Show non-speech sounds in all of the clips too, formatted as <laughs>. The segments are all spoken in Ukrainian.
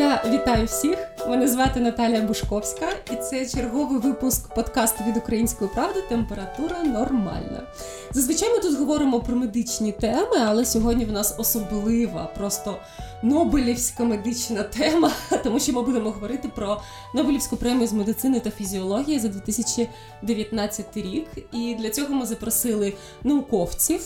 Я вітаю всіх. Мене звати Наталія Бушковська, і це черговий випуск подкасту від української правди. Температура нормальна. Зазвичай ми тут говоримо про медичні теми, але сьогодні в нас особлива, просто Нобелівська медична тема, <laughs> тому що ми будемо говорити про Нобелівську премію з медицини та фізіології за 2019 рік. І для цього ми запросили науковців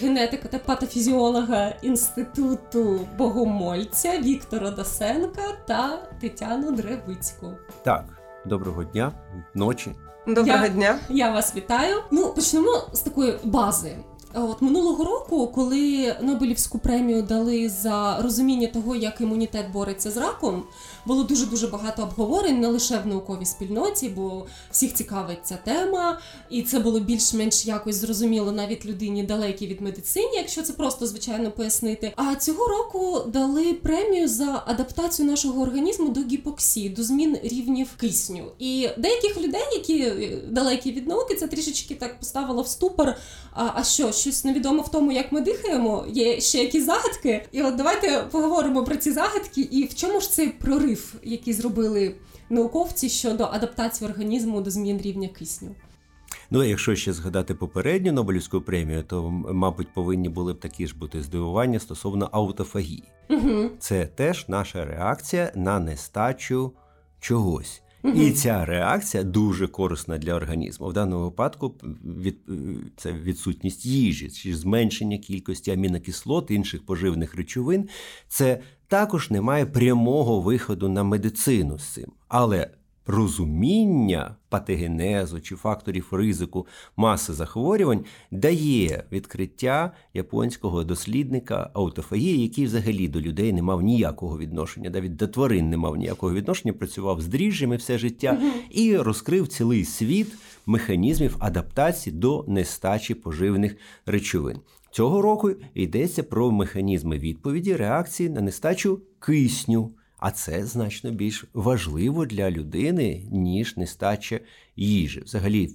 генетика та патофізіолога інституту Богомольця Віктора Досенка та Тетяну Древицьку. Так, доброго дня, ночі. Доброго Я- дня. Я вас вітаю. Ну почнемо з такої бази. От минулого року, коли Нобелівську премію дали за розуміння того, як імунітет бореться з раком, було дуже дуже багато обговорень не лише в науковій спільноті, бо всіх цікавить ця тема, і це було більш-менш якось зрозуміло навіть людині далекій від медицини, якщо це просто звичайно пояснити. А цього року дали премію за адаптацію нашого організму до гіпоксії, до змін рівнів кисню. І деяких людей, які е, далекі від науки, це трішечки так поставило в ступор. А, а що, щось невідомо в тому, як ми дихаємо? Є ще якісь загадки? І от давайте поговоримо про ці загадки і в чому ж цей прорив, який зробили науковці щодо адаптації організму до змін рівня кисню. Ну, а якщо ще згадати попередню Нобелівську премію, то, мабуть, повинні були б такі ж бути здивування стосовно аутофагії. Угу. Це теж наша реакція на нестачу чогось. І ця реакція дуже корисна для організму. В даному випадку від, це відсутність їжі чи зменшення кількості амінокислот інших поживних речовин. Це також не має прямого виходу на медицину з цим. Але розуміння патогенезу чи факторів ризику маси захворювань дає відкриття японського дослідника аутофагії, який взагалі до людей не мав ніякого відношення, навіть до тварин не мав ніякого відношення, працював з дріжджами все життя і розкрив цілий світ механізмів адаптації до нестачі поживних речовин. Цього року йдеться про механізми відповіді реакції на нестачу кисню. А це значно більш важливо для людини, ніж нестача їжі. Взагалі,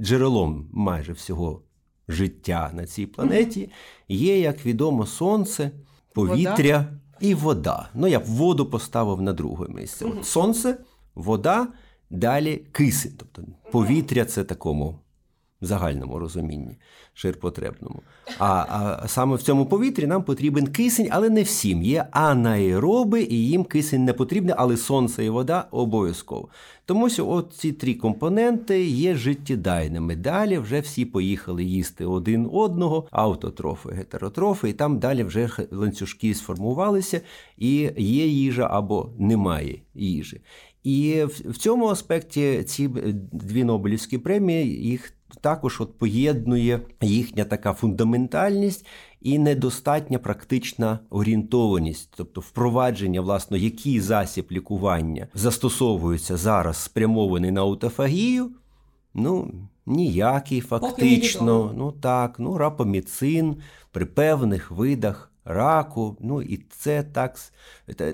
джерелом майже всього життя на цій планеті є, як відомо, сонце, повітря і вода. Ну, я б воду поставив на друге місце. От сонце, вода, далі кисень. Тобто повітря це такому загальному розумінні, ширпотребному. А, а саме в цьому повітрі нам потрібен кисень, але не всім. Є анаероби, і їм кисень не потрібний, але сонце і вода обов'язково. Тому що от ці три компоненти є життєдайними. Далі вже всі поїхали їсти один одного, аутотрофи, гетеротрофи, і там далі вже ланцюжки сформувалися, і є їжа або немає їжі. І в, в цьому аспекті ці дві Нобелівські премії їх також от поєднує їхня така фундаментальність і недостатня практична орієнтованість, тобто впровадження, власне, який засіб лікування застосовується зараз спрямований на аутофагію. Ну, ніякий фактично. Ну так, ну рапаміцин при певних видах раку. Ну і це так.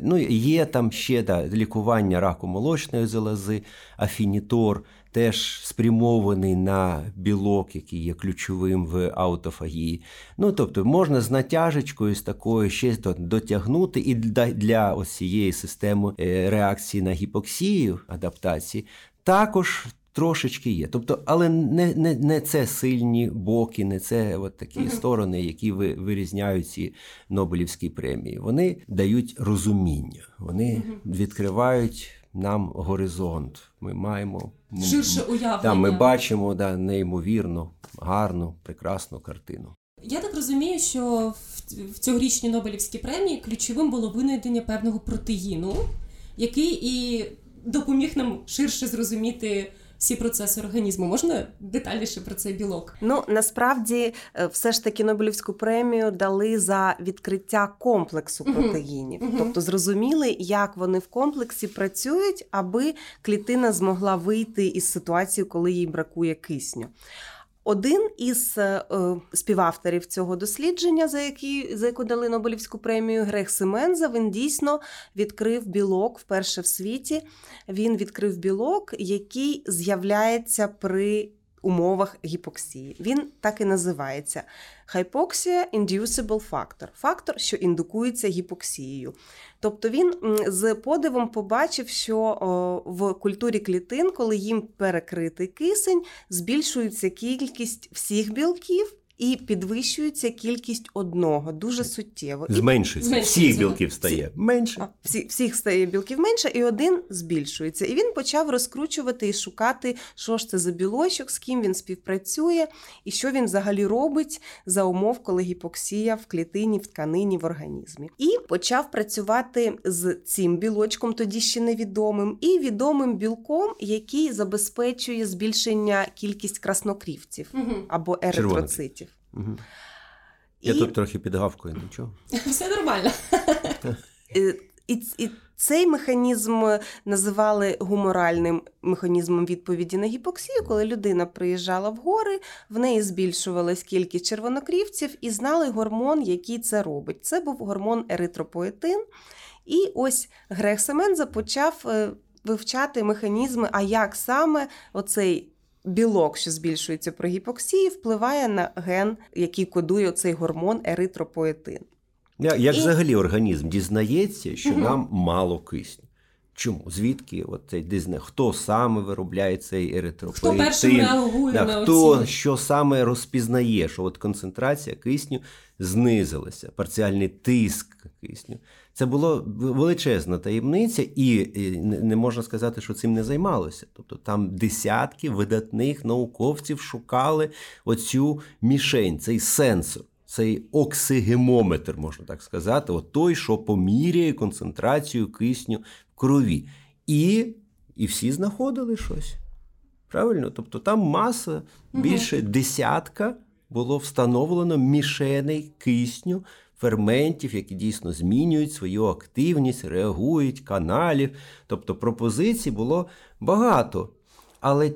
Ну, є там ще да, лікування раку молочної залози, афінітор, теж спрямований на білок, який є ключовим в аутофагії. Ну, тобто, можна з натяжечкою з такою ще до- дотягнути, і для, для ось цієї системи е, реакції на гіпоксію, адаптації, також трошечки є. Тобто, але не, не, не це сильні боки, не це от такі сторони, які ви, вирізняють ці Нобелівські премії. Вони дають розуміння, вони відкривають нам горизонт. Ми маємо Ширше уявлення. Да, ми бачимо да, неймовірно гарну, прекрасну картину. Я так розумію, що в, цьогорічній Нобелівській премії ключовим було винайдення певного протеїну, який і допоміг нам ширше зрозуміти всі процеси організму. Можна детальніше про цей білок? Ну насправді е, все ж таки Нобелівську премію дали за відкриття комплексу протеїнів, Мгм. тобто зрозуміли, як вони в комплексі працюють, аби клітина змогла вийти із ситуації, коли їй бракує кисню. Один із е, е, співавторів цього дослідження, за який за яку дали Нобелівську премію, Грег Семенза, він дійсно відкрив білок вперше в світі. Він відкрив білок, який з'являється при умовах гіпоксії. Він так і називається Hypoxia Inducible Factor – фактор, що індукується гіпоксією. Тобто він з подивом побачив, що в культурі клітин, коли їм перекритий кисень, збільшується кількість всіх білків і підвищується кількість одного дуже суттєво. Зменшується. Всіх білків стає менше. Всі, всіх стає білків менше, і один збільшується. І він почав розкручувати і шукати, що ж це за білочок, з ким він співпрацює, і що він взагалі робить за умов, коли гіпоксія в клітині, в тканині, в організмі. І почав працювати з цим білочком, тоді ще невідомим, і відомим білком, який забезпечує збільшення кількість краснокрівців угу. або еритроцитів. Угу. Я і... тут трохи підгавкою, нічого. <laughs> Все нормально. <laughs> І, і цей механізм називали гуморальним механізмом відповіді на гіпоксію, коли людина приїжджала в гори, в неї збільшувалась кількість червонокрівців і знали гормон, який це робить. Це був гормон еритропоетин. І ось Грег Семенза почав е, вивчати механізми, а як саме оцей білок, що збільшується при гіпоксії, впливає на ген, який кодує цей гормон еритропоетин. Як І... взагалі організм дізнається, що угу. нам мало кисню? Чому? Звідки от цей дизне? Хто саме виробляє цей еритропоетин? Хто першим реагує да, на Хто оці? що саме розпізнає, що от концентрація кисню знизилася, парціальний тиск кисню. Це була величезна таємниця, і не можна сказати, що цим не займалося. Тобто там десятки видатних науковців шукали оцю мішень, цей сенсор. Цей оксигемометр, можна так сказати, от той, що поміряє концентрацію кисню в крові. І і всі знаходили щось. Правильно? Тобто там маса більше десятка було встановлено мішеней кисню ферментів, які дійсно змінюють свою активність, реагують, каналів. Тобто пропозицій було багато, але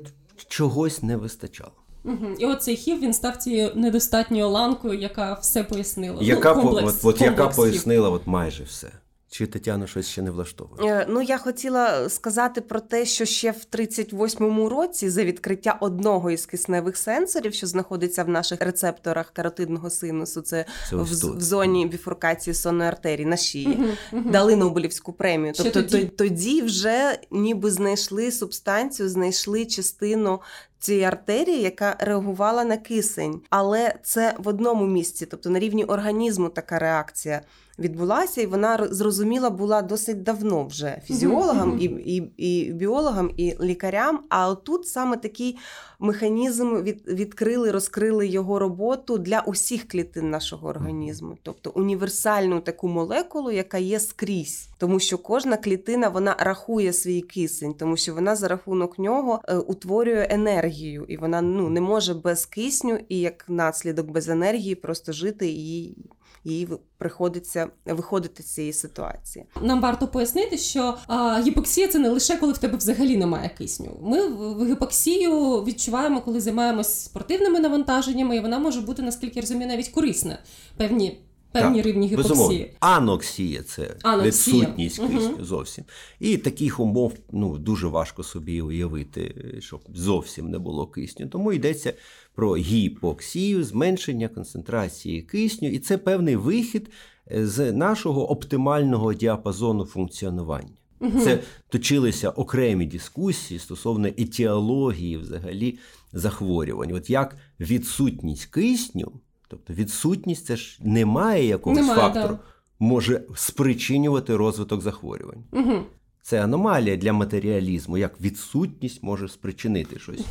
чогось не вистачало. Угу. І оцей хів він став цією недостатньою ланкою, яка все пояснила. Яка ну, комплекс, от, от, яка пояснила от майже все. Чи Тетяна щось ще не влаштовує? Е, ну я хотіла сказати про те, що ще в 38-му році за відкриття одного із кисневих сенсорів, що знаходиться в наших рецепторах каротидного синусу, це, це в, в зоні біфуркації сонної артерії на шиї, угу, угу. дали Нобелівську премію. Тобто тоді? тоді вже ніби знайшли субстанцію, знайшли частину цієї артерії, яка реагувала на кисень, але це в одному місці, тобто на рівні організму така реакція відбулася, і вона зрозуміла була досить давно вже фізіологам, і, і, і біологам, і лікарям. А отут саме такий механізм від, відкрили, розкрили його роботу для усіх клітин нашого організму, тобто універсальну таку молекулу, яка є скрізь, тому що кожна клітина вона рахує свій кисень, тому що вона за рахунок нього е, утворює енергію, і вона ну не може без кисню і як наслідок без енергії просто жити і їй приходиться виходити з цієї ситуації. Нам варто пояснити, що а, гіпоксія це не лише коли в тебе взагалі немає кисню. Ми в гіпоксію відчуваємо, коли займаємось спортивними навантаженнями, і вона може бути наскільки я розумію, навіть корисна певні певні так, рівні гіпоксії. Безумовно. Аноксія це Аноксія. відсутність кисню угу. зовсім. І таких умов ну, дуже важко собі уявити, щоб зовсім не було кисню. Тому йдеться про гіпоксію, зменшення концентрації кисню, і це певний вихід е, з нашого оптимального діапазону функціонування. Угу. Це точилися окремі дискусії стосовно етіології взагалі захворювань. От як відсутність кисню Тобто відсутність це ж немає якогось немає, фактору, да. може спричинювати розвиток захворювань. Угу. Це аномалія для матеріалізму, як відсутність може спричинити щось. <laughs>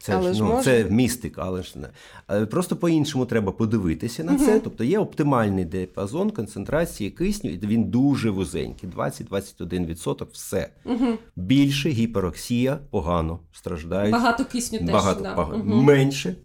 Це але ж, ну, це містика, але ж не просто по-іншому треба подивитися на це. Тобто є оптимальний діапазон концентрації кисню, і він дуже вузенький, 20-21%, все. Угу. Більше гіпероксія погано страждають. Багато кисню теж. Багато да. Угу. Менше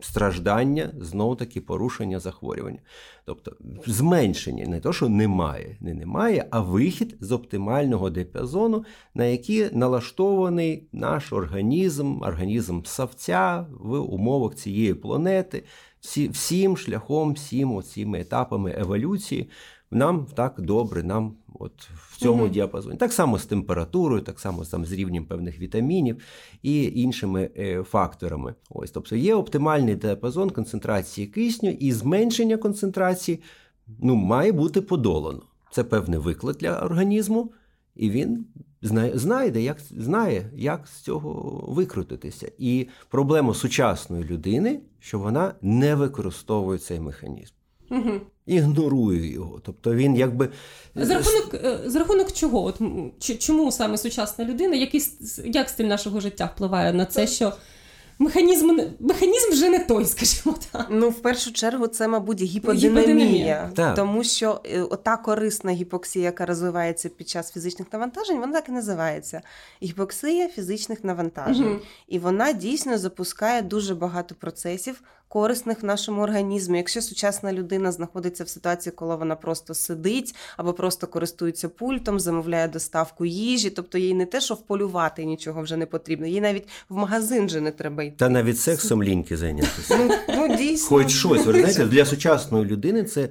страждання, знову таки порушення захворювання. Тобто зменшення не то, що немає, не немає, а вихід з оптимального діапазону, на який налаштований наш організм, організм савця в умовах цієї планети. всі, всім шляхом, всім цими етапами еволюції нам так добре, нам от в цьому Мгм. діапазоні. Так само з температурою, так само там, з рівнем певних вітамінів і іншими е, факторами. Ось, тобто є оптимальний діапазон концентрації кисню і зменшення концентрації ну, має бути подолано. Це певний виклик для організму, і він знайде, як, знає, як з цього викрутитися. І проблема сучасної людини, що вона не використовує цей механізм. Угу. Ігнорує його. Тобто він якби За рахунок, е, за рахунок чого? От, чому саме сучасна людина, який, як стиль нашого життя впливає на це, що механізм, механізм вже не той, <laughs> скажімо так. Ну, в першу чергу, це, мабуть, гіподинамія, Гіподинамія. Так. тому що е, ота корисна гіпоксія, яка розвивається під час фізичних навантажень, вона так і називається гіпоксія фізичних навантажень. Мгм. І вона дійсно запускає дуже багато процесів корисних в нашому організмі. Якщо сучасна людина знаходиться в ситуації, коли вона просто сидить або просто користується пультом, замовляє доставку їжі, тобто їй не те, що вполювати нічого вже не потрібно, їй навіть в магазин вже не треба йти. та навіть сексом ліньки зайнятися. Ну, ну дійсно. Хоч щось, ви знаєте, для сучасної людини це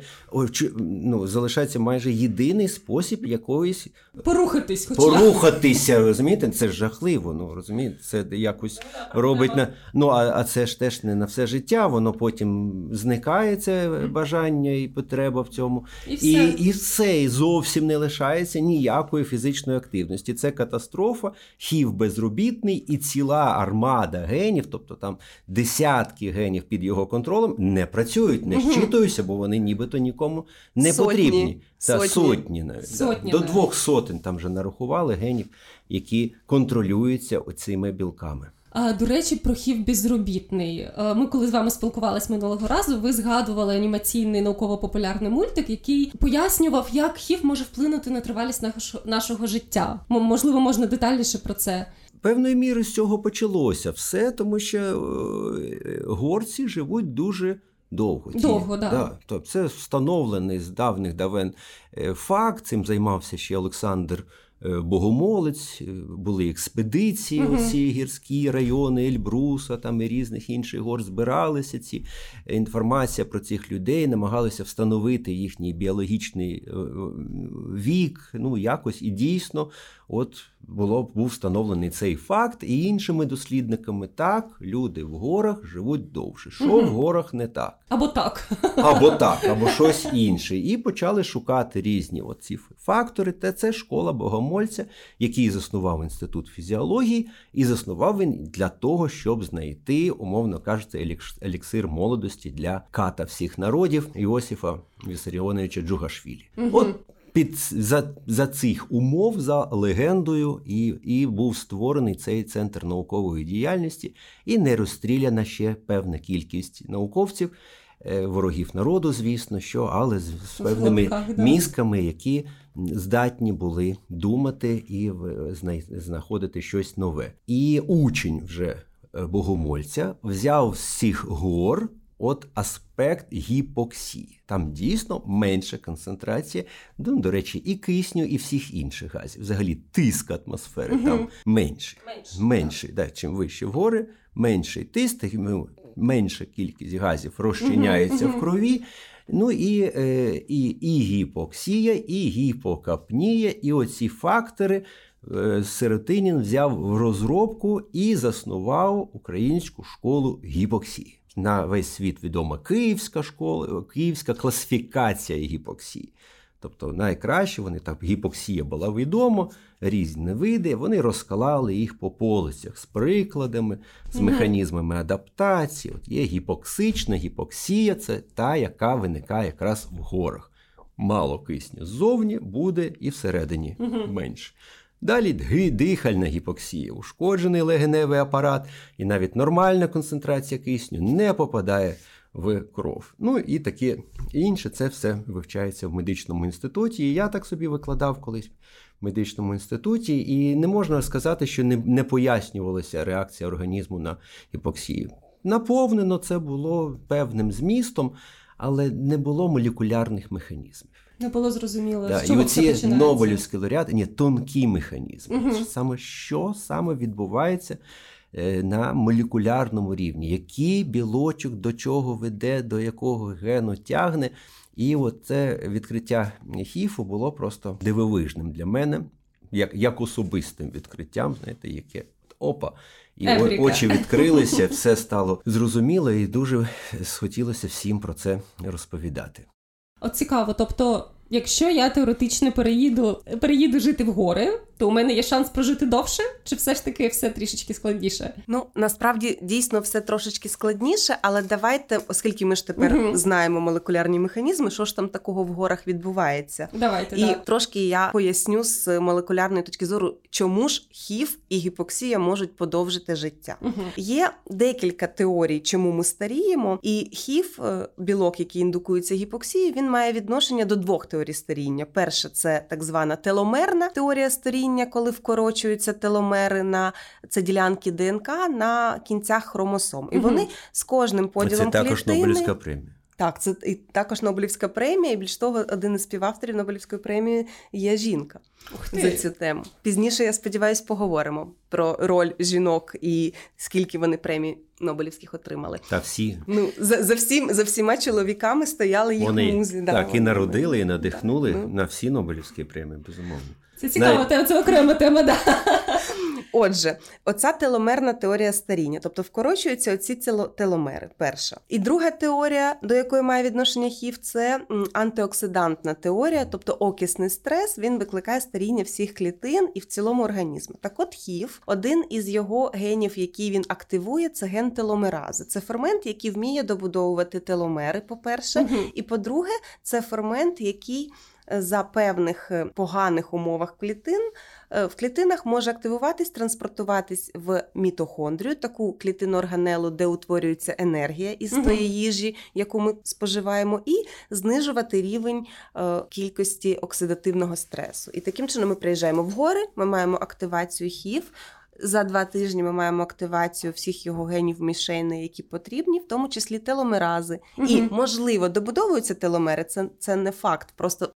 чи- ну, залишається майже єдиний спосіб якоїсь Порухатись, хоча порухатися. Розумієте, це ж жахливо. Ну розумієте, це якось робить на ну а, а це ж теж не на все життя. Воно потім зникає це бажання і потреба в цьому. і все. І, і все, і зовсім не лишається ніякої фізичної активності. Це катастрофа, хів безробітний і ціла армада генів, тобто там десятки генів під його контролем, не працюють, не щитуються, бо вони нібито нікому не Сотні. потрібні. Та Сотні. сотні навіть. да. Сотні До навіть. двох сотень там вже нарахували генів, які контролюються оцими білками. До речі, про хів безробітний. Ми, коли з вами спілкувалися минулого разу, ви згадували анімаційний науково-популярний мультик, який пояснював, як хів може вплинути на тривалість нашого, життя. Можливо, можна детальніше про це. Певною мірою з цього почалося все, тому що е, горці живуть дуже довго. Довго, да. Тобто це встановлений з давних давен е, факт. Цим займався ще Олександр Богомолець. Е, Були експедиції, угу. оці гірські райони Ельбруса там і різних інших гор збиралися ці е, інформація про цих людей, намагалися встановити їхній біологічний е, е, вік. Ну якось і дійсно, от було був встановлений цей факт, і іншими дослідниками так люди в горах живуть довше. Що Мгм. в горах не так? Або так. Або так, <laughs> або щось інше. І почали шукати різні оці фактори. Та це школа богомольця, який заснував інститут фізіології, і заснував він для того, щоб знайти, умовно кажучи, еліксир молодості для ката всіх народів Іосифа Вісаріоновича Джугашвілі. Мгм. От під за, за цих умов, за легендою, і, і був створений цей центр наукової діяльності, і не розстріляна ще певна кількість науковців, е, ворогів народу, звісно, що, але з, з певними мізками, які здатні були думати і знаходити щось нове. І учень вже богомольця взяв з цих гор. От аспект гіпоксії. Там дійсно менша концентрація, ну, до речі, і кисню, і всіх інших газів. Взагалі, тиск атмосфери там Мгм. менший. Менше. Менший, да, чим вище гори, менший тиск, ну, менша кількість газів розчиняється Мгм, в крові. Ну і, е, і, і гіпоксія, і гіпокапнія, і оці фактори. е, Сиротинін взяв в розробку і заснував українську школу гіпоксії. На весь світ відома київська школа, київська класифікація гіпоксії. Тобто найкраще вони так гіпоксія була відома, різні види. Вони розклали їх по полицях з прикладами, з механізмами адаптації. От є гіпоксична гіпоксія, це та, яка виникає якраз в горах. Мало кисню ззовні буде і всередині менше. Далі дихальна гіпоксія, ушкоджений легеневий апарат, і навіть нормальна концентрація кисню не попадає в кров. Ну і таке інше, це все вивчається в медичному інституті. І я так собі викладав колись в медичному інституті, і не можна сказати, що не, не пояснювалася реакція організму на гіпоксію. Наповнено це було певним змістом, але не було молекулярних механізмів. Не було зрозуміло, Да, з і чого оці. Нобелівські лауреати, ні, тонкі механізми. Мгм. Саме що саме відбувається е, на молекулярному рівні, який білочок до чого веде, до якого гену тягне. І от це відкриття хіфу було просто дивовижним для мене, як як особистим відкриттям, знаєте, яке опа. І Еврика. очі відкрилися, <laughs> все стало зрозуміло, і дуже схотілося всім про це розповідати. От цікаво, тобто, якщо я теоретично переїду, переїду жити в гори, то у мене є шанс прожити довше, чи все ж таки все трішечки складніше? Ну насправді дійсно все трошечки складніше, але давайте, оскільки ми ж тепер Мгм. знаємо молекулярні механізми, що ж там такого в горах відбувається. Давайте І да. трошки я поясню з молекулярної точки зору, чому ж хів і гіпоксія можуть подовжити життя. Угу. Є декілька теорій, чому ми старіємо, і хів, е, білок, який індукується гіпоксією, він має відношення до двох теорій старіння. Перше, це так звана теломерна теорія старіння, коли вкорочуються теломери на це ділянки ДНК на кінцях хромосом. І вони з кожним поділом це також клітини... Нобелівська премія. Так, це і також Нобелівська премія, і більш того, один із співавторів Нобелівської премії є жінка Ух за цю тему. Пізніше, я сподіваюся, поговоримо про роль жінок і скільки вони премій Нобелівських отримали. Та всі Ну, за, за, всім, за всіма чоловіками стояли їх вони музи. да, так і народили, і надихнули Ну. на всі Нобелівські премії, безумовно. Це цікава тема, це окрема тема, да. Отже, оця теломерна теорія старіння, тобто вкорочуються оці теломери. Перша. І друга теорія, до якої має відношення хів, це антиоксидантна теорія, тобто окисний стрес, він викликає старіння всіх клітин і в цілому організму. Так от хів, один із його генів, який він активує, це ген теломерази. Це фермент, який вміє добудовувати теломери, по-перше, Мгм. і по-друге, це фермент, який за певних е, поганих умовах клітин е, в клітинах може активуватись, транспортуватись в мітохондрію, таку клітину органелу, де утворюється енергія із тої їжі, яку ми споживаємо, і знижувати рівень е, кількості оксидативного стресу. І таким чином ми приїжджаємо в гори, ми маємо активацію хів. За два тижні ми маємо активацію всіх його генів мішейної, які потрібні, в тому числі теломерази. І можливо добудовуються теломери. Це, це не факт. Просто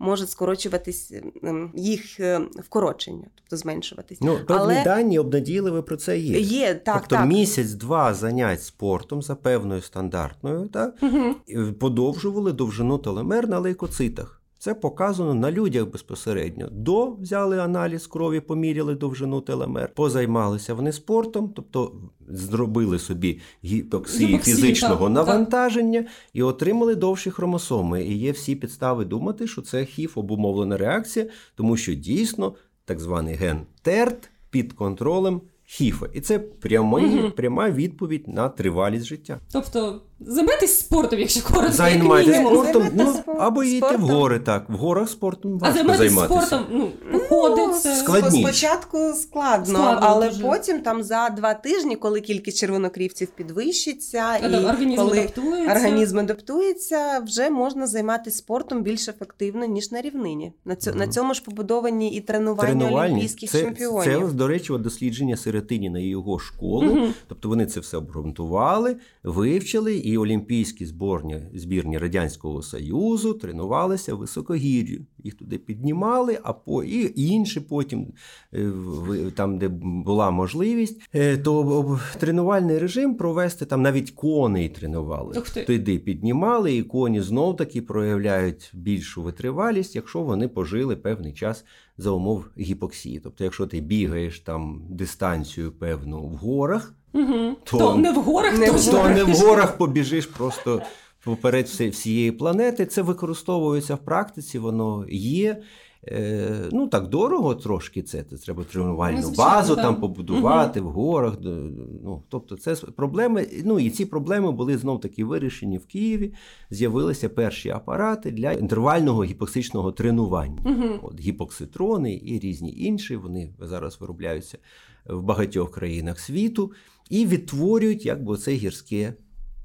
можуть скорочуватись ем, їх е, вкорочення, тобто зменшуватись. Ну, певні Але- дані обнадійливі про це є. Є так, тобто так. місяць-два занять спортом за певною стандартною, так, угу. подовжували довжину телемер на лейкоцитах. Це показано на людях безпосередньо. До взяли аналіз крові, поміряли довжину телемер, позаймалися вони спортом, тобто зробили собі гіпоксію Гіпоксію, фізичного так, навантаження і отримали довші хромосоми. І є всі підстави думати, що це хів обумовлена реакція, тому що дійсно так званий ген ТЕРТ під контролем хіфа. І це прямий, Мгм. пряма відповідь на тривалість життя. Тобто, займайтесь спортом, якщо коротко. Займайтесь спортом, ну, спортом. або їдьте в гори, так. В горах спортом А важко займайтесь займатися. спортом, ну, Ну, склад- Складніше. Спочатку складно, Складно але дуже. потім там за два тижні, коли кількість червонокрівців підвищиться, А, і да, організм коли адаптується. організм адаптується, вже можна займатися спортом більш ефективно, ніж на рівнині. На, цьо, Мгм. на цьому ж побудовані і тренування олімпійських це, чемпіонів. Це, до речі, дослідження Сиротиніна і його школу. Мгм. Тобто вони це все обґрунтували, вивчили, і олімпійські зборні, збірні Радянського Союзу тренувалися в високогір'ю. Їх туди піднімали, а по і інші потім, е, там, де була можливість, е, то тренувальний режим провести там навіть коней тренували. Туди піднімали, і коні знов таки проявляють більшу витривалість, якщо вони пожили певний час за умов гіпоксії. Тобто, якщо ти бігаєш там дистанцію певну в горах, Мгм. То- То не в горах, Не то в ж- то не в горах побіжиш просто поперед всієї планети. Це використовується в практиці, воно є. Е, ну так дорого трошки це. Це треба тренувальну Ну, базу так. там побудувати в горах. Ну, тобто, це проблеми. Ну і ці проблеми були знов таки вирішені в Києві. З'явилися перші апарати для інтервального гіпоксичного тренування. Мгм. От гіпокситрони і різні інші. Вони зараз виробляються в багатьох країнах світу і відтворюють якби це гірське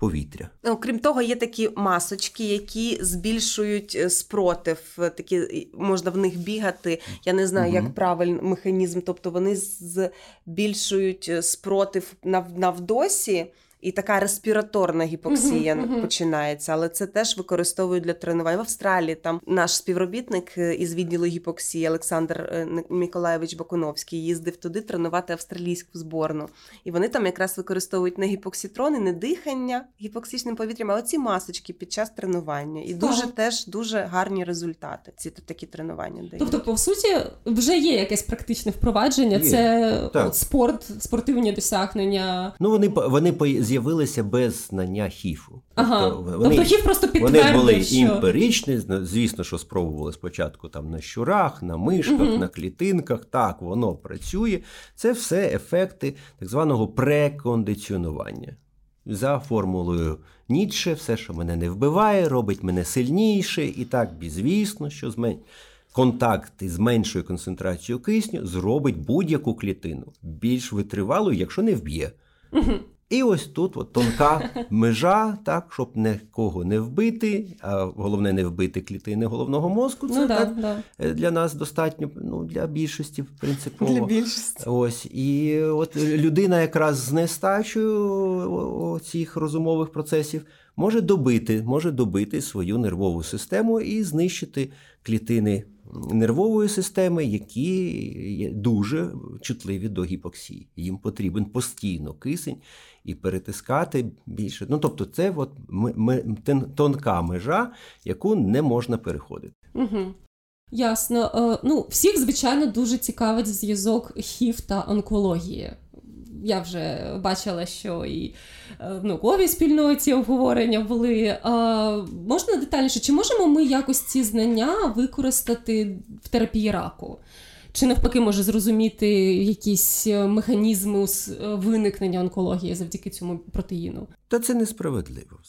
повітря. Окрім того, є такі масочки, які збільшують е, спротив. е, Такі можна в них бігати. Я не знаю, угу. як правильний механізм. Тобто вони збільшують е, спротив нав- навдосі І така респіраторна гіпоксія мгм. починається, але це теж використовують для тренувань в Австралії. Там наш співробітник е, із відділу гіпоксії Олександр е, Миколаєвич Бакуновський їздив туди тренувати австралійську зборну. І вони там якраз використовують не гіпоксітрони, не дихання гіпоксичним повітрям, а оці масочки під час тренування. І дуже теж дуже гарні результати. Ці такі тренування дають. Тобто, по суті, вже є якесь практичне впровадження. Є. Це Так. спорт, спортивні досягнення. Ну, вони, по- вони по- з'явилися без знання хіфу. Ага. Тобто Тобто хів просто Вони були що імперичні, зна- звісно, що спробували спочатку там на щурах, на мишках, Мгм. на клітинках. Так, воно працює. Це все ефекти так званого прекондиціонування. За формулою Ніцше, все, що мене не вбиває, робить мене сильніше. І так, звісно, що змен... контакт із меншою концентрацією кисню зробить будь-яку клітину більш витривалою, якщо не вб'є. Мгм. І ось тут от тонка <laughs> межа, так, щоб нікого не вбити, а головне не вбити клітини головного мозку. Це ну так, да. е, для нас достатньо, ну, для більшості принципово. для більшості. Ось і от людина якраз з нестачею цих розумових процесів може добити, може добити свою нервову систему і знищити клітини нервової системи, які дуже чутливі до гіпоксії. Їм потрібен постійно кисень і перетискати більше. Ну тобто, це от ми, ми, тонка межа, яку не можна переходити. Угу. Ясно. Е, ну, всіх, звичайно, дуже цікавить зв'язок хів та онкології. Я вже бачила, що і е, в науковій спільноті обговорення були. Е, можна детальніше, чи можемо ми якось ці знання використати в терапії раку? Чи навпаки може зрозуміти якісь е, механізми е, виникнення онкології завдяки цьому протеїну? Та це несправедливо.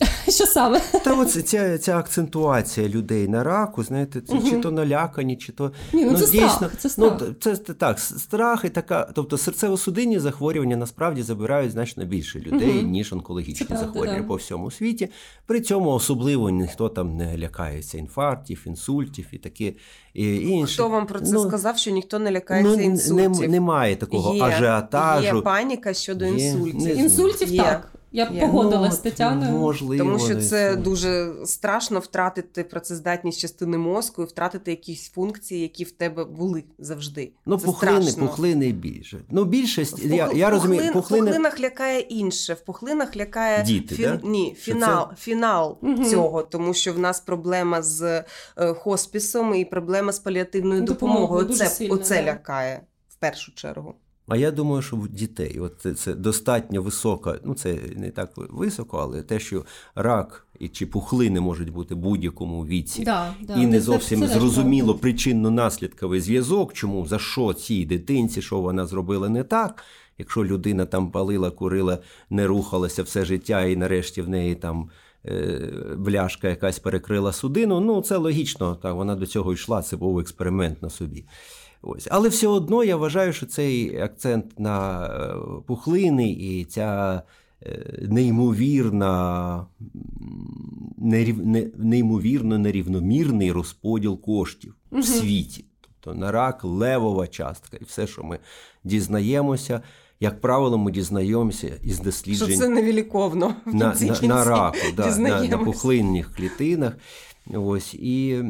<laughs> Що саме? Та оце ця, ця акцентуація людей на раку, знаєте, це чи то налякані, чи то Ні, ну, це страх. Це страх. Ну, це, це так, страх і така. Тобто серцево-судинні захворювання насправді забирають значно більше людей, Мгм. ніж онкологічні правда, захворювання да. по всьому світі. При цьому особливо ніхто там не лякається інфарктів, інсультів і таке і інше. Хто вам про це Ну, сказав, що ніхто не лякається ну, інсультів? Не, немає такого Є, ажіотажу. Є паніка щодо Є. інсультів. Інсультів Є. так. Я Є. погодилась з Тетяною. Можливо, Тому що це дуже страшно втратити працездатність частини мозку і втратити якісь функції, які в тебе були завжди. Ну, це пухлини, страшно. пухлини більше. Ну, більшість, В я, пух- я розумію, пухлини. В пухлинах лякає інше. В пухлинах лякає Діти, да? ні, фінал, фінал Мгм. цього, тому що в нас проблема з е, хоспісом і проблема з паліативною Допомогою, допомогою. Оце, сильно, оце да. лякає в першу чергу. А я думаю, що в дітей от це, це достатньо висока, ну це не так високо, але те, що рак і чи пухлини можуть бути в будь-якому віці, Да, да. і не Це- зовсім це теж зрозуміло причинно-наслідковий зв'язок, чому за що цій дитинці, що вона зробила не так. Якщо людина там палила, курила, не рухалася все життя, і нарешті в неї там е, бляшка якась перекрила судину, ну це логічно, так вона до цього йшла, це був експеримент на собі. Ось. Але все одно я вважаю, що цей акцент на е, пухлини і ця е, неймовірна, нерів, не, неймовірно нерівномірний розподіл коштів Мгм. в світі. Тобто на рак левова частка, і все, що ми дізнаємося, як правило, ми дізнаємося із Що це невіліковно в на, на, на раку, да, на, на пухлинних клітинах. Ось і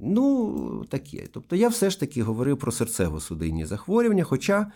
ну таке. Тобто я все ж таки говорив про серцево-судинні захворювання, хоча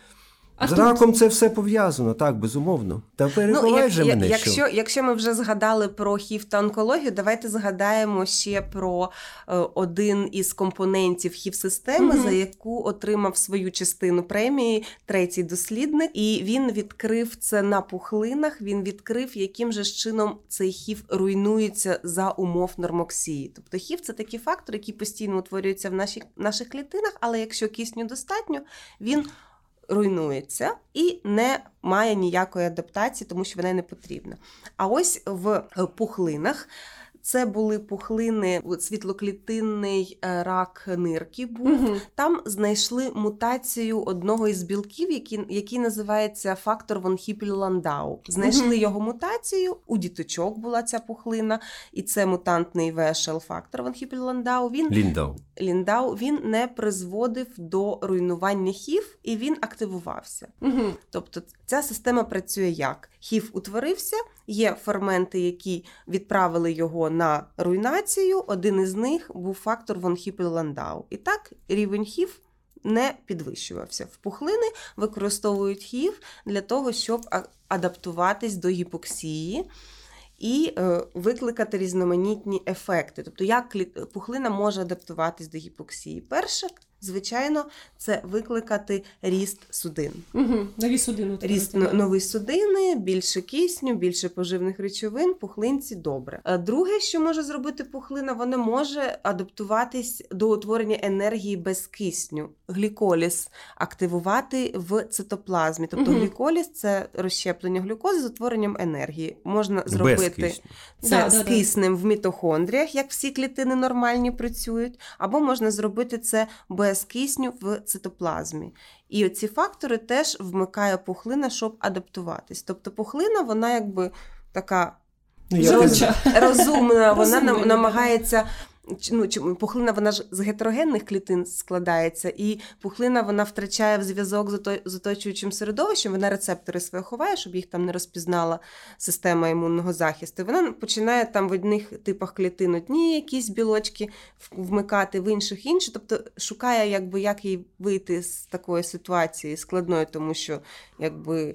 А з раком це все пов'язано, так, безумовно. Та перебувай Ну, як, же мене. якщо, що... якщо ми вже згадали про хів та онкологію, давайте згадаємо ще про е, один із компонентів хів-системи, Мгм. за яку отримав свою частину премії третій дослідник, і він відкрив це на пухлинах. Він відкрив, яким же чином цей хів руйнується за умов нормоксії. Тобто хів це такий фактор, який постійно утворюється в наших, наших клітинах, але якщо кисню достатньо, він руйнується і не має ніякої адаптації, тому що вона не потрібна. А ось в пухлинах. Це були пухлини, світлоклітинний е, рак нирки був. Мгм. Там знайшли мутацію одного із білків, який, який називається фактор von Hippel-Landau. Знайшли Мгм. його мутацію. У діточок була ця пухлина, і це мутантний ВШЛ фактор von Hippel-Landau. Він Ліндау. Ліндау він не призводив до руйнування хів і він активувався. Угу. Тобто ця система працює як? Хів утворився, є ферменти, які відправили його на руйнацію. Один із них був фактор von Hippel-Landau. І так рівень хів не підвищувався. В пухлини використовують хів для того, щоб адаптуватись до гіпоксії. І е, викликати різноманітні ефекти. Тобто, як пухлина може адаптуватись до гіпоксії? Перше, звичайно, це викликати ріст судин. Угу. Нові судини. Ріст нові судини, більше кисню, більше поживних речовин, пухлинці добре. Е, Друге, що може зробити пухлина, вона може адаптуватись до утворення енергії без кисню, гліколіз активувати в цитоплазмі. Тобто Мгм. гліколіз це розщеплення глюкози з утворенням енергії. Можна зробити кисню. це Да, з да, да. киснем в мітохондріях, як всі клітини нормальні працюють, або можна зробити це без кисню в цитоплазмі. І оці фактори теж вмикає пухлина, щоб адаптуватись. Тобто пухлина, вона якби така Ну, розумна, вона нам- намагається. Ну, пухлина вона ж з гетерогенних клітин складається, і пухлина вона втрачає в зв'язок з оточуючим середовищем, вона рецептори свої ховає, щоб їх там не розпізнала система імунного захисту. Вона починає там в одних типах клітин одні якісь білочки вмикати, в інших інші. Тобто шукає, якби як їй вийти з такої ситуації складної, тому що якби.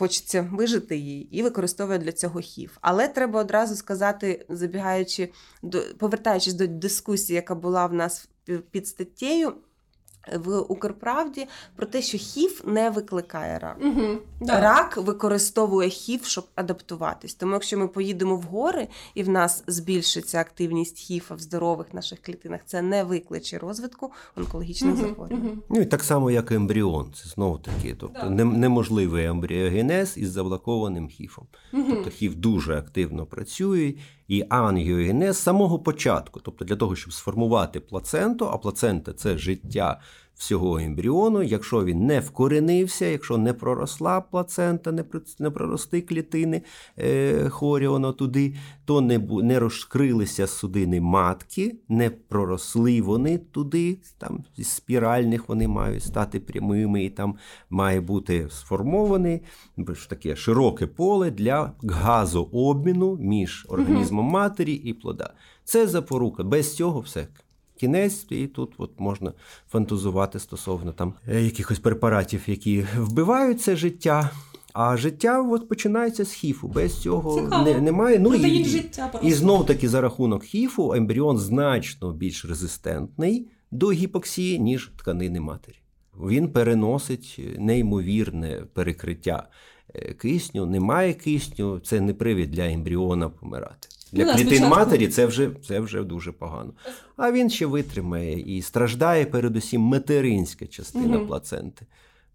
Хочеться вижити її і використовує для цього хів. Але треба одразу сказати, забігаючи до повертаючись до дискусії, яка була в нас під статтєю в Укрправді, про те, що хів не викликає рак. Угу. Да. Рак використовує хів, щоб адаптуватись. Тому якщо ми поїдемо в гори і в нас збільшиться активність хіфа в здорових наших клітинах, це не викличе розвитку онкологічних Мгм, захворювань. мгм. Ну і так само, як і ембріон. Це знову таки, тобто Да. неможливий ембріогенез із заблокованим хіфом. Тобто хів дуже активно працює, і ангіогенез з самого початку, тобто для того, щоб сформувати плаценту, а плацента це життя всього ембріону. Якщо він не вкоренився, якщо не проросла плацента, не, прорости клітини е, хворі воно туди, то не, не розкрилися судини матки, не проросли вони туди, там зі спіральних вони мають стати прямими, і там має бути сформований більш таке широке поле для газообміну між організмом матері і плода. Це запорука. Без цього все. Кінець, і тут от можна фантазувати стосовно там е, якихось препаратів, які вбивають це життя. А життя от починається з хіфу. Без цього не, немає. Ну, і, життя і знов таки за рахунок хіфу ембріон значно більш резистентний до гіпоксії, ніж тканини матері. Він переносить неймовірне перекриття е, кисню. Немає кисню, це не привід для ембріона помирати. Для Ну клітин спочатку- матері це вже, це вже дуже погано. А він ще витримає і страждає передусім материнська частина угу. плаценти.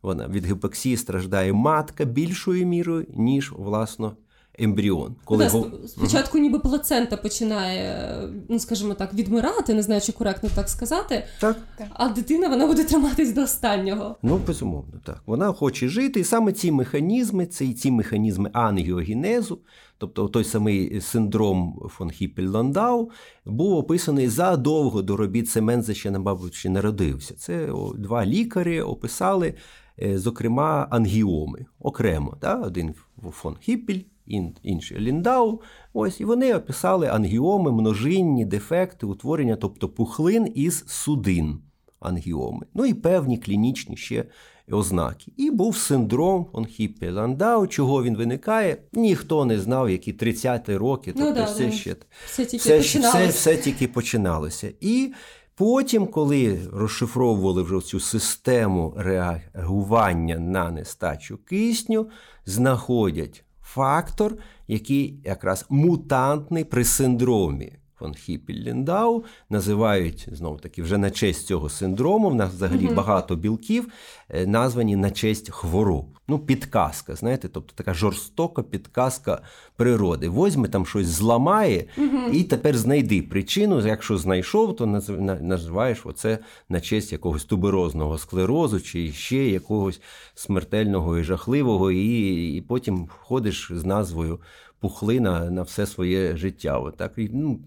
Вона від гіпоксії страждає матка більшою мірою, ніж власно ембріон. Коли Да, го- спочатку ніби плацента починає, ну скажімо так, відмирати, не знаю, чи коректно так сказати, Так. а дитина вона буде триматись до останнього. Ну, безумовно, так. Вона хоче жити, і саме ці механізми, ці, ці механізми ангіогенезу, тобто той самий синдром фон Хіппель-Ландау, був описаний задовго до робіт Семенза, ще, мабуть, ще народився. Це о, два лікарі описали, е, зокрема, ангіоми окремо. Да? Один фон Хіппель, ін- інший Ліндау. Ось, і вони описали ангіоми, множинні дефекти, утворення, тобто пухлин із судин ангіоми. Ну і певні клінічні ще ознаки. І був синдром фон Хіппе-Ландау. Чого він виникає? Ніхто не знав, які 30-ті роки, Ну тобто да, все ну, ще Все тільки все, все, все тільки починалося. І потім, коли розшифровували вже цю систему реагування на нестачу кисню, знаходять фактор, який якраз мутантний при синдромі. Фон Хіппель-Ліндау називають знову таки вже на честь цього синдрому. В нас взагалі Мгм. багато білків е, названі на честь хвороб. Ну, підказка, знаєте, тобто така жорстока підказка природи. Возьми там щось зламає, і тепер знайди причину. Якщо знайшов, то назив- називаєш оце на честь якогось туберозного склерозу чи ще якогось смертельного і жахливого, і, і потім ходиш з назвою пухлина на все своє життя. Отак, і, ну,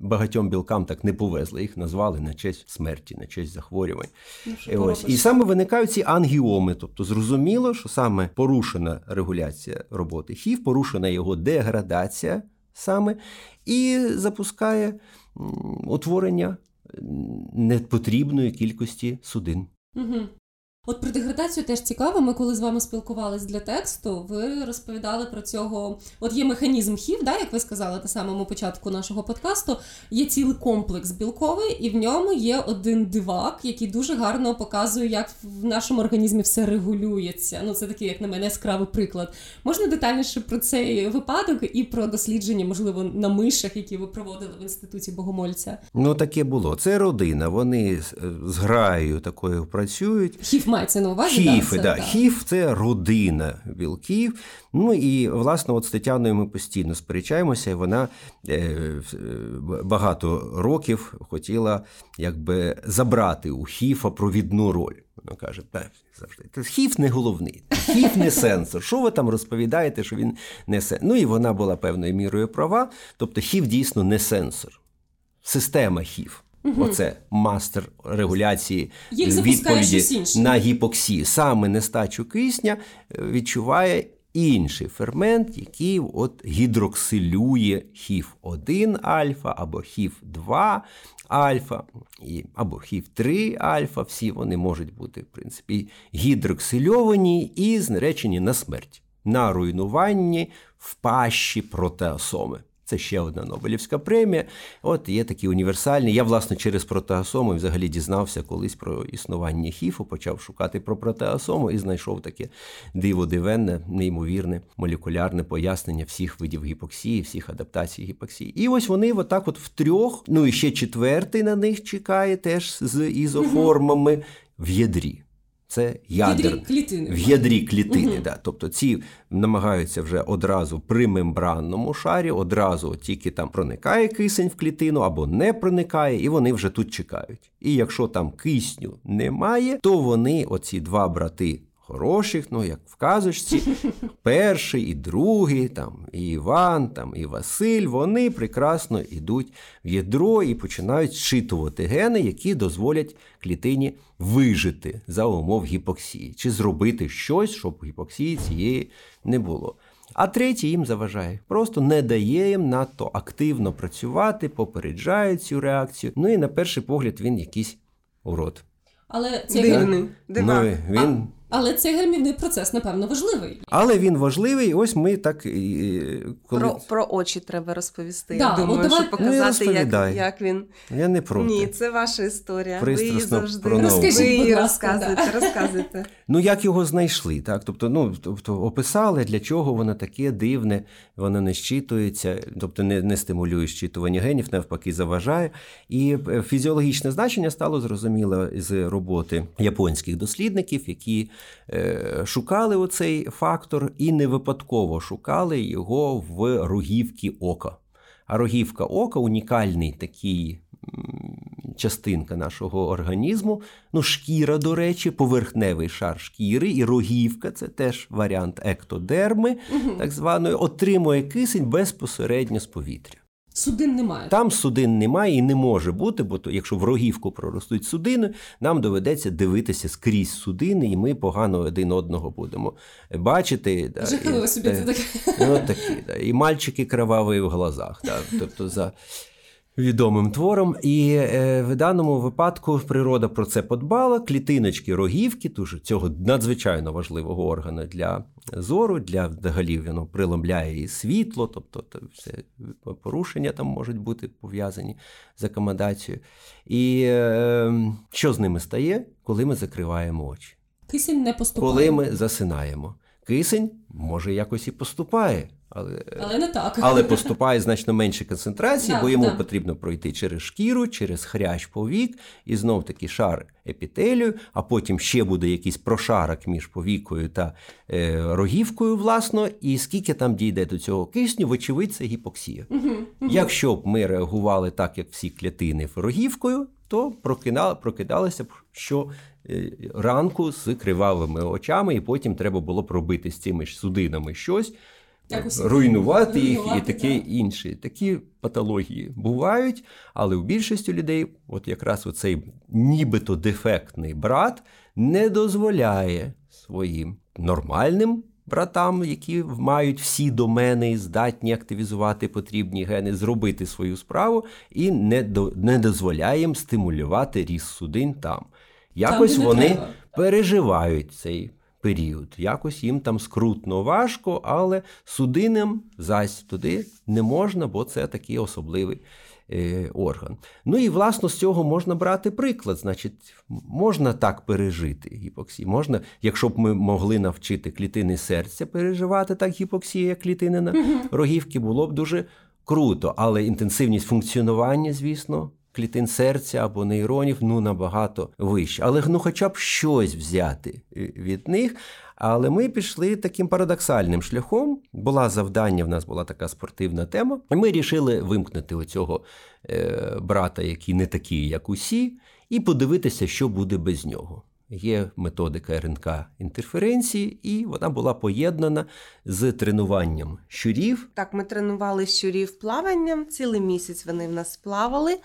багатьом білкам так не повезли. Їх назвали на честь смерті, на честь захворювань. Ну, І, ось. і саме виникають ці ангіоми. Тобто зрозуміло, що саме порушена регуляція роботи ХІВ, порушена його деградація саме, і запускає утворення непотрібної кількості судин. Угу. От про деградацію теж цікаво. Ми коли з вами спілкувались для тексту, ви розповідали про цього. От є механізм хів, да, як ви сказали на самому початку нашого подкасту. Є цілий комплекс білковий, і в ньому є один дивак, який дуже гарно показує, як в нашому організмі все регулюється. Ну, це такий, як на мене, яскравий приклад. Можна детальніше про цей випадок і про дослідження, можливо, на мишах, які ви проводили в інституті Богомольця. Ну, таке було. Це родина. Вони з- з граєю такою працюють. Хів мається на увазі. Хіфи, це, да, хіф це родина білків. Ну і власне, от з Тетяною ми постійно сперечаємося, і вона е, е, багато років хотіла якби забрати у хіфа провідну роль. Вона каже, «Та, завжди «Та хіф не головний, хіф не сенсор. Що ви там розповідаєте, що він не сенсор? Ну і вона була певною мірою права. Тобто хіф дійсно не сенсор. Система хіф. Оце мастер регуляції Їх відповіді на гіпоксію. Саме нестачу кисня е, відчуває інший фермент, який от гідроксилює хіф 1 альфа або хіф 2 альфа, або хіф 3 альфа. Всі вони можуть бути, в принципі, гідроксильовані і знеречені на смерть, на руйнуванні в пащі протеасоми. Це ще одна Нобелівська премія. От є такі універсальні. Я, власне, через протеасому взагалі дізнався колись про існування хіфу, почав шукати про протеасому і знайшов таке диво дивенне, неймовірне молекулярне пояснення всіх видів гіпоксії, всіх адаптацій гіпоксії. І ось вони отак от втрьох, ну і ще четвертий на них чекає теж з ізоформами в ядрі. Це ядер. Ядрі клітини. В ядрі клітини, да. тобто ці намагаються вже одразу при мембранному шарі, одразу тільки там проникає кисень в клітину або не проникає, і вони вже тут чекають. І якщо там кисню немає, то вони, оці два брати хороших, ну як в казочці, <laughs> перший і другий, там і Іван, там і Василь, вони прекрасно йдуть в ядро і починають зчитувати гени, які дозволять клітині вижити за умов гіпоксії, чи зробити щось, щоб гіпоксії цієї не було. А третій їм заважає, просто не дає їм надто активно працювати, попереджає цю реакцію. Ну і на перший погляд він якийсь урод. Але це Дивний. Дива. Ну, він Але цей гальмівний процес, напевно, важливий. Але він важливий. Ось ми так і коли Про, про очі треба розповісти. Да, Я думаю, от давай- щоб Ну, показати, як, як він. я не проти. Ні, це ваша історія. ви її завжди науку. ви її будь ласка, розказуєте, розказуєте. Ну як його знайшли? Так, тобто, ну тобто описали, для чого воно таке дивне, воно не щитується, тобто не, не стимулює щитування генів, навпаки, заважає. І е, фізіологічне значення стало зрозуміло з роботи японських дослідників, які шукали оцей фактор і не випадково шукали його в рогівці ока. А рогівка ока унікальний такий частинка нашого організму. Ну, шкіра, до речі, поверхневий шар шкіри, і рогівка це теж варіант ектодерми, так званої, отримує кисень безпосередньо з повітря. Судин немає. Там судин немає і не може бути, бо то, якщо в рогівку проростуть судини, нам доведеться дивитися скрізь судини, і ми погано один одного будемо бачити. Да, Жахливо собі це таке. Ну, такі, да. І мальчики криваві в глазах. Да. Тобто за відомим твором. І е, в даному випадку природа про це подбала. Клітиночки рогівки, дуже цього надзвичайно важливого органу для зору, для взагалі воно приломляє і світло, тобто то все порушення там можуть бути пов'язані з акомодацією. І е, що з ними стає, коли ми закриваємо очі? Кисень не поступає. Коли ми засинаємо. Кисень може якось і поступає, але, Але не так. але поступає значно менше концентрації, Да, бо йому да. потрібно пройти через шкіру, через хрящ повік, і знов таки шар епітелію, а потім ще буде якийсь прошарок між повікою та е, рогівкою, власно, і скільки там дійде до цього кисню, вочевидь, це гіпоксія. Якщо б ми реагували так, як всі клітини рогівкою, то прокидали, прокидалися б що е, ранку з кривавими очами, і потім треба було б робити з цими ж судинами щось. Якось руйнувати їх руйнувати, і таке да. інше. Такі патології бувають, але у більшості людей, от якраз оцей нібито дефектний брат не дозволяє своїм нормальним братам, які мають всі домени і здатні активізувати потрібні гени, зробити свою справу і не, до, не дозволяє їм стимулювати ріст судин там. Якось не вони треба. переживають цей період. Якось їм там скрутно важко, але судинам зась туди не можна, бо це такий особливий орган. Ну і власно з цього можна брати приклад. Значить, можна так пережити гіпоксію. Можна, якщо б ми могли навчити клітини серця переживати так гіпоксію, як клітини на рогівки, було б дуже круто. Але інтенсивність функціонування, звісно. Клітин серця або нейронів ну набагато вище. Але ну, хоча б щось взяти е, від них. Але ми пішли таким парадоксальним шляхом. Була завдання, в нас була така спортивна тема. І ми вирішили вимкнути оцього е, брата, який не такий, як усі, і подивитися, що буде без нього. Є методика РНК інтерференції, і вона була поєднана з тренуванням щурів. Так, ми тренували щурів плаванням. Цілий місяць вони в нас плавали.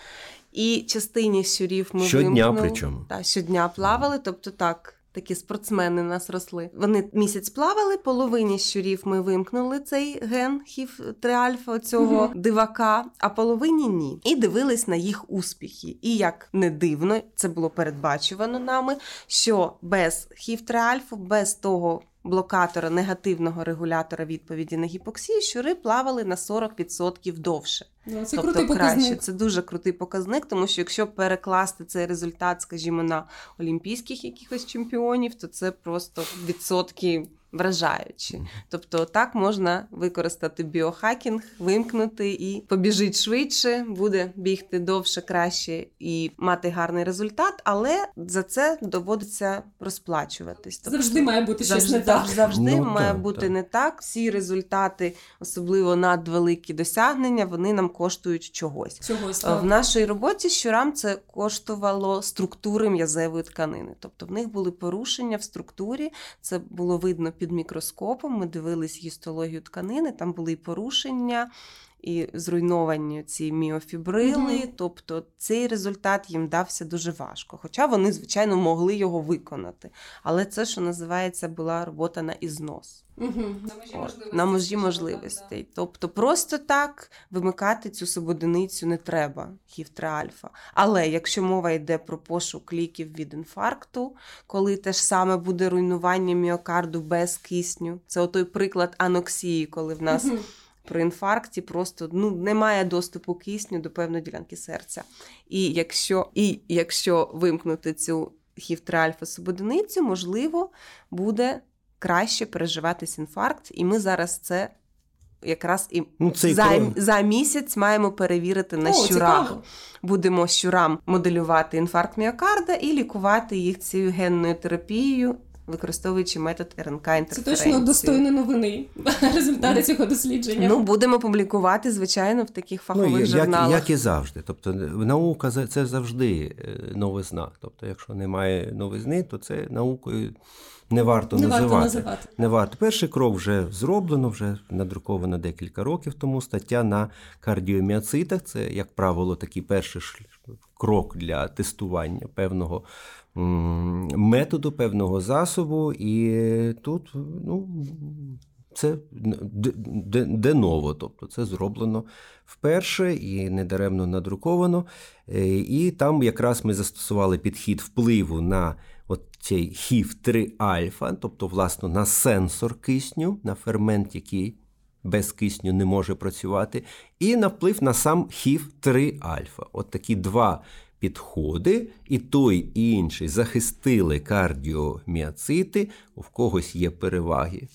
І частині щурів ми Щодня вимкнули. причому. Так, щодня плавали. Тобто так, такі спортсмени нас росли. Вони місяць плавали, половині щурів ми вимкнули цей ген хів 3 альфа цього Мгм. дивака, а половині ні. І дивились на їх успіхи. І як не дивно, це було передбачувано нами, що без хів триальфу, без того. Блокатора негативного регулятора відповіді на гіпоксію, щури плавали на 40% довше. Ну, Це тобто крутий краще. показник. Це дуже крутий показник, тому що якщо перекласти цей результат, скажімо, на олімпійських якихось чемпіонів, то це просто відсотки вражаючі. Тобто, так можна використати біохакінг, вимкнути і побіжить швидше, буде бігти довше, краще і мати гарний результат, але за це доводиться розплачуватись. Тобто, Завжди має бути щось не так. завжди, завжди Ну, має так, бути так. не так. Всі результати, особливо надвеликі досягнення, вони нам коштують чогось. Чогось Е, так. В нашій роботі щурам це коштувало структури м'язевої тканини. Тобто в них були порушення в структурі, це було видно під мікроскопом. Ми дивились гістологію тканини, там були і порушення. І зруйновані ці міофібрили, Мгм. тобто цей результат їм дався дуже важко. Хоча вони, звичайно, могли його виконати. Але це, що називається, була робота на ізнос. От, на межі можливостей. Тобто просто так вимикати цю субодиницю не треба, хів альфа. Але якщо мова йде про пошук ліків від інфаркту, коли те ж саме буде руйнування міокарду без кисню, це отой приклад аноксії, коли в нас при інфаркті просто ну, немає доступу кисню до певної ділянки серця. І якщо, і якщо вимкнути цю хів 3 альфа субодиницю, можливо, буде краще переживатись інфаркт. І ми зараз це якраз і Ну, цей за, за місяць маємо перевірити на О, щурах. цікаво. Будемо щурам моделювати інфаркт міокарда і лікувати їх цією генною терапією. Використовуючи метод РНК Це точно достойно новини. <laughs> Результати цього дослідження. Ну, будемо публікувати, звичайно, в таких фахових ну, як, журналах. як і завжди. Тобто, наука це завжди е, новизна. Тобто, якщо немає новизни, то це наукою не варто Не називати. варто називати. Не варто. Перший крок вже зроблено, вже надруковано декілька років тому. Стаття на кардіоміоцитах. Це, як правило, такий перший ш- крок для тестування певного методу, певного засобу. І тут ну, це де ново, тобто це зроблено вперше і недаремно надруковано. Е, І там якраз ми застосували підхід впливу на от цей хів 3 альфа, тобто, власне, на сенсор кисню, на фермент, який без кисню не може працювати, і на вплив на сам хів 3 альфа. От такі два підходи, і той, і інший захистили кардіоміоцити, у когось є переваги,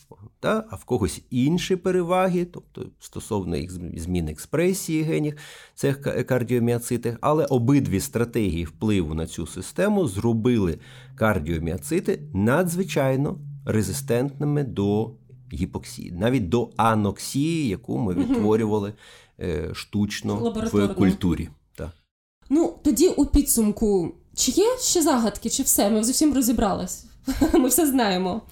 та, а в когось інші переваги, тобто стосовно їх змін експресії генів цих кардіоміоцитів, але обидві стратегії впливу на цю систему зробили кардіоміоцити надзвичайно резистентними до гіпоксії, навіть до аноксії, яку ми відтворювали е, штучно в культурі. Так. Ну тоді у підсумку Чи є ще загадки, чи все? Ми зовсім розібрались. <laughs> Ми все знаємо.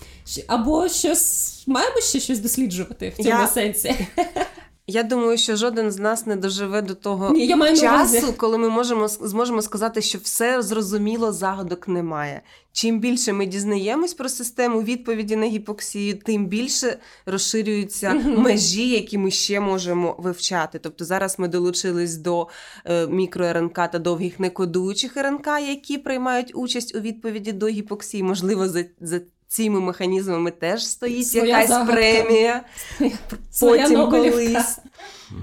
Або щось маємо ще щось досліджувати в цьому Я... сенсі. <laughs> Я думаю, що жоден з нас не доживе до того Ні, я маю часу, коли ми можемо зможемо сказати, що все зрозуміло, загадок немає. Чим більше ми дізнаємось про систему відповіді на гіпоксію, тим більше розширюються межі, які ми ще можемо вивчати. Тобто зараз ми долучились до е, мікро-РНК та довгих некодуючих РНК, які приймають участь у відповіді до гіпоксії. Можливо, за за цими механізмами теж стоїть Своя якась загадка. премія. Своя потім колись.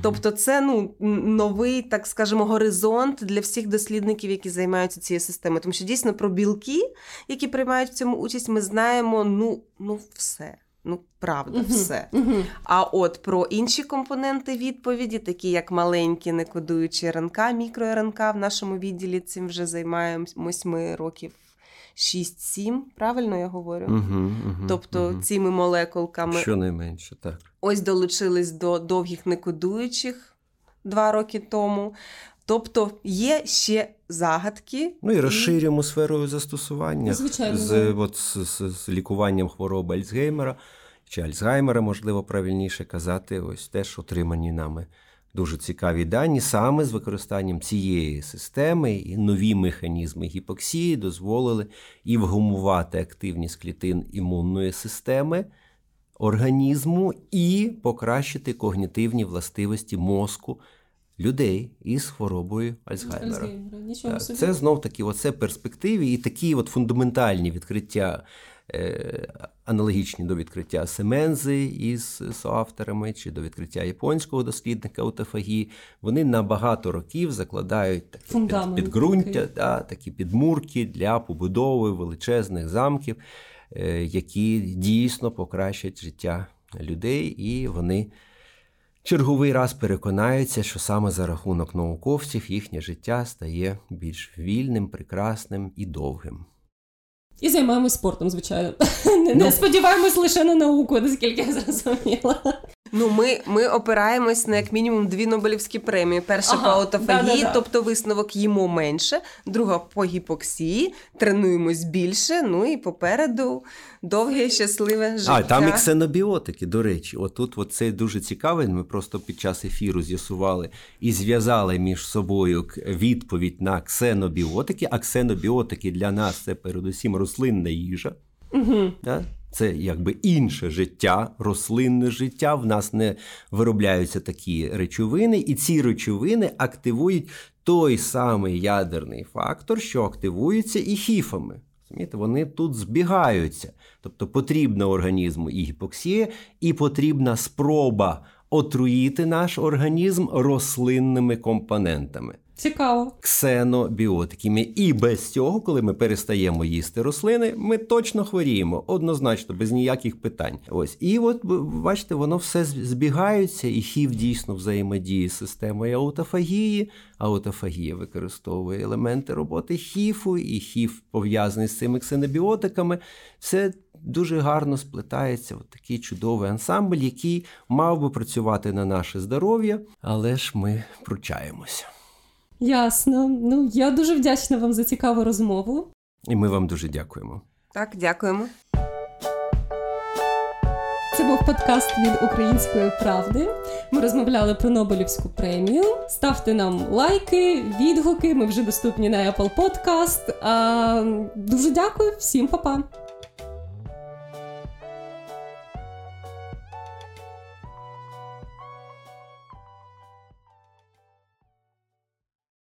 Тобто, це ну новий, так скажемо, горизонт для всіх дослідників, які займаються цією системою. Тому що дійсно про білки, які приймають в цьому участь, ми знаємо ну, ну все. Ну, правда, uh-huh. все. Uh-huh. А от про інші компоненти відповіді, такі як маленькі некодуючі РНК, мікро-РНК в нашому відділі цим вже займаємось ми років 6-7, правильно я говорю? Угу, угу, тобто угу. цими молекулками Щонайменше, так. Ось долучились до довгих некодуючих два роки тому. Тобто є ще загадки. Ну і розширюємо сферу застосування Звичайно, з, от, з, з, з лікуванням хвороби Альцгеймера чи Альцгеймера, можливо, правильніше казати, ось теж отримані нами дуже цікаві дані саме з використанням цієї системи і нові механізми гіпоксії дозволили і вгумувати активність клітин імунної системи організму і покращити когнітивні властивості мозку. Людей із хворобою Альцгеймера. Так, Це знов таки оце перспективи і такі от фундаментальні відкриття аналогічні до відкриття Семензи із соавторами чи до відкриття японського дослідника аутофагії, вони на багато років закладають такі Фундамент. підґрунтя, да, такі підмурки для побудови величезних замків, е, які дійсно покращать життя людей, і вони. Черговий раз переконаються, що саме за рахунок науковців їхнє життя стає більш вільним, прекрасним і довгим. І займаємось спортом, звичайно. <laughs> Не, не ну. сподіваємось лише на науку, наскільки я зрозуміла. Ну, ми ми опираємось на як мінімум дві Нобелівські премії. Перша ага, по аутофагії, да, да, тобто висновок їмо менше, друга по гіпоксії, тренуємось більше. Ну і попереду довге щасливе життя. А там і ксенобіотики, до речі, отут от це дуже цікаве. Ми просто під час ефіру з'ясували і зв'язали між собою відповідь на ксенобіотики. А ксенобіотики для нас це передусім рослинна їжа. Угу. Да? Це якби інше життя, рослинне життя. В нас не виробляються такі речовини, і ці речовини активують той самий ядерний фактор, що активується і хіфами. Розумієте? Вони тут збігаються. Тобто потрібна організму і гіпоксія, і потрібна спроба отруїти наш організм рослинними компонентами. Цікаво. Ксенобіотиками. І без цього, коли ми перестаємо їсти рослини, ми точно хворіємо, однозначно, без ніяких питань. Ось. І от бачите, воно все збігається, і хів дійсно взаємодіє з системою аутофагії. Аутофагія використовує елементи роботи хіфу, і хіф пов'язаний з цими ксенобіотиками. Все дуже гарно сплетається в такий чудовий ансамбль, який мав би працювати на наше здоров'я, але ж ми пручаємося. Ясно. Ну я дуже вдячна вам за цікаву розмову. І ми вам дуже дякуємо. Так, дякуємо. Це був подкаст від Української правди. Ми розмовляли про Нобелівську премію. Ставте нам лайки, відгуки. Ми вже доступні на Apple Podcast. А, Дуже дякую, всім па-па!